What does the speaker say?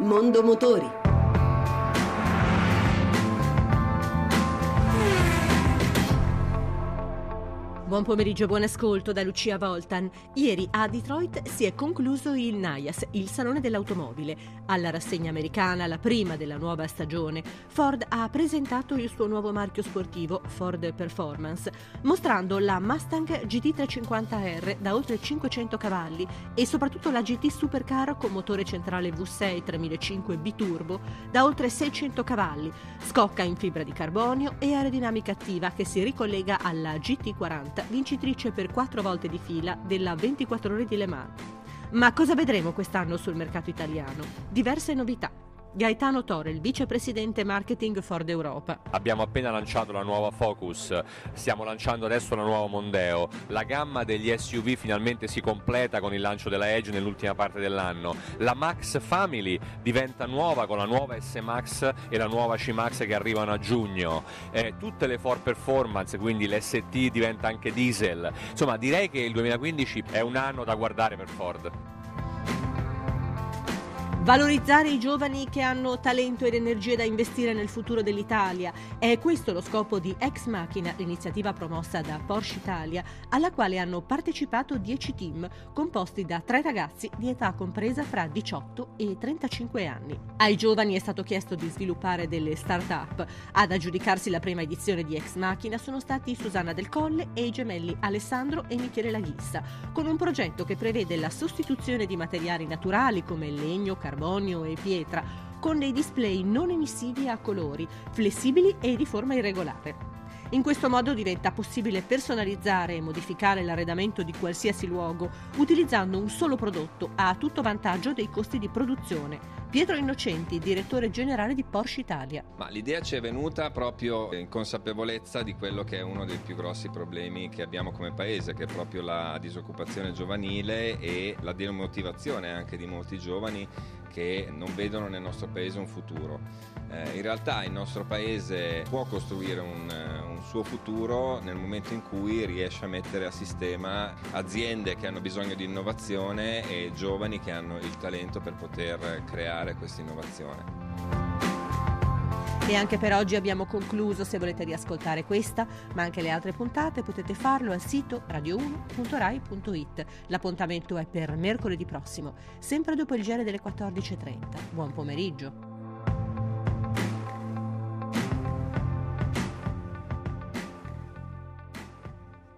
Mondo Motori. Buon pomeriggio, buon ascolto da Lucia Voltan. Ieri a Detroit si è concluso il NAIAS, il salone dell'automobile. Alla rassegna americana, la prima della nuova stagione, Ford ha presentato il suo nuovo marchio sportivo, Ford Performance, mostrando la Mustang GT350R da oltre 500 cavalli e soprattutto la GT Supercar con motore centrale V6 3005 biturbo da oltre 600 cavalli, scocca in fibra di carbonio e aerodinamica attiva che si ricollega alla GT40 vincitrice per quattro volte di fila della 24 ore di Le Mans. Ma cosa vedremo quest'anno sul mercato italiano? Diverse novità. Gaetano Tore, il vicepresidente marketing Ford Europa. Abbiamo appena lanciato la nuova Focus, stiamo lanciando adesso la nuova Mondeo. La gamma degli SUV finalmente si completa con il lancio della Edge nell'ultima parte dell'anno. La Max Family diventa nuova con la nuova S Max e la nuova C Max che arrivano a giugno. Eh, tutte le Ford Performance, quindi l'ST diventa anche diesel. Insomma, direi che il 2015 è un anno da guardare per Ford. Valorizzare i giovani che hanno talento ed energie da investire nel futuro dell'Italia. È questo lo scopo di Ex Machina, l'iniziativa promossa da Porsche Italia, alla quale hanno partecipato 10 team, composti da tre ragazzi di età compresa fra 18 e 35 anni. Ai giovani è stato chiesto di sviluppare delle start-up. Ad aggiudicarsi la prima edizione di Ex Machina sono stati Susanna Del Colle e i gemelli Alessandro e Michele Laghissa, con un progetto che prevede la sostituzione di materiali naturali come legno, carbonio, carbonio e pietra, con dei display non emissivi a colori, flessibili e di forma irregolare. In questo modo diventa possibile personalizzare e modificare l'arredamento di qualsiasi luogo utilizzando un solo prodotto a tutto vantaggio dei costi di produzione. Pietro Innocenti, direttore generale di Porsche Italia. Ma l'idea ci è venuta proprio in consapevolezza di quello che è uno dei più grossi problemi che abbiamo come paese, che è proprio la disoccupazione giovanile e la demotivazione anche di molti giovani che non vedono nel nostro paese un futuro. Eh, in realtà il nostro paese può costruire un, un, suo futuro nel momento in cui riesce a mettere a sistema aziende che hanno bisogno di innovazione e giovani che hanno il talento per poter creare questa innovazione. E anche per oggi abbiamo concluso. Se volete riascoltare questa, ma anche le altre puntate, potete farlo al sito radio1.rai.it. L'appuntamento è per mercoledì prossimo, sempre dopo il giro delle 14.30. Buon pomeriggio.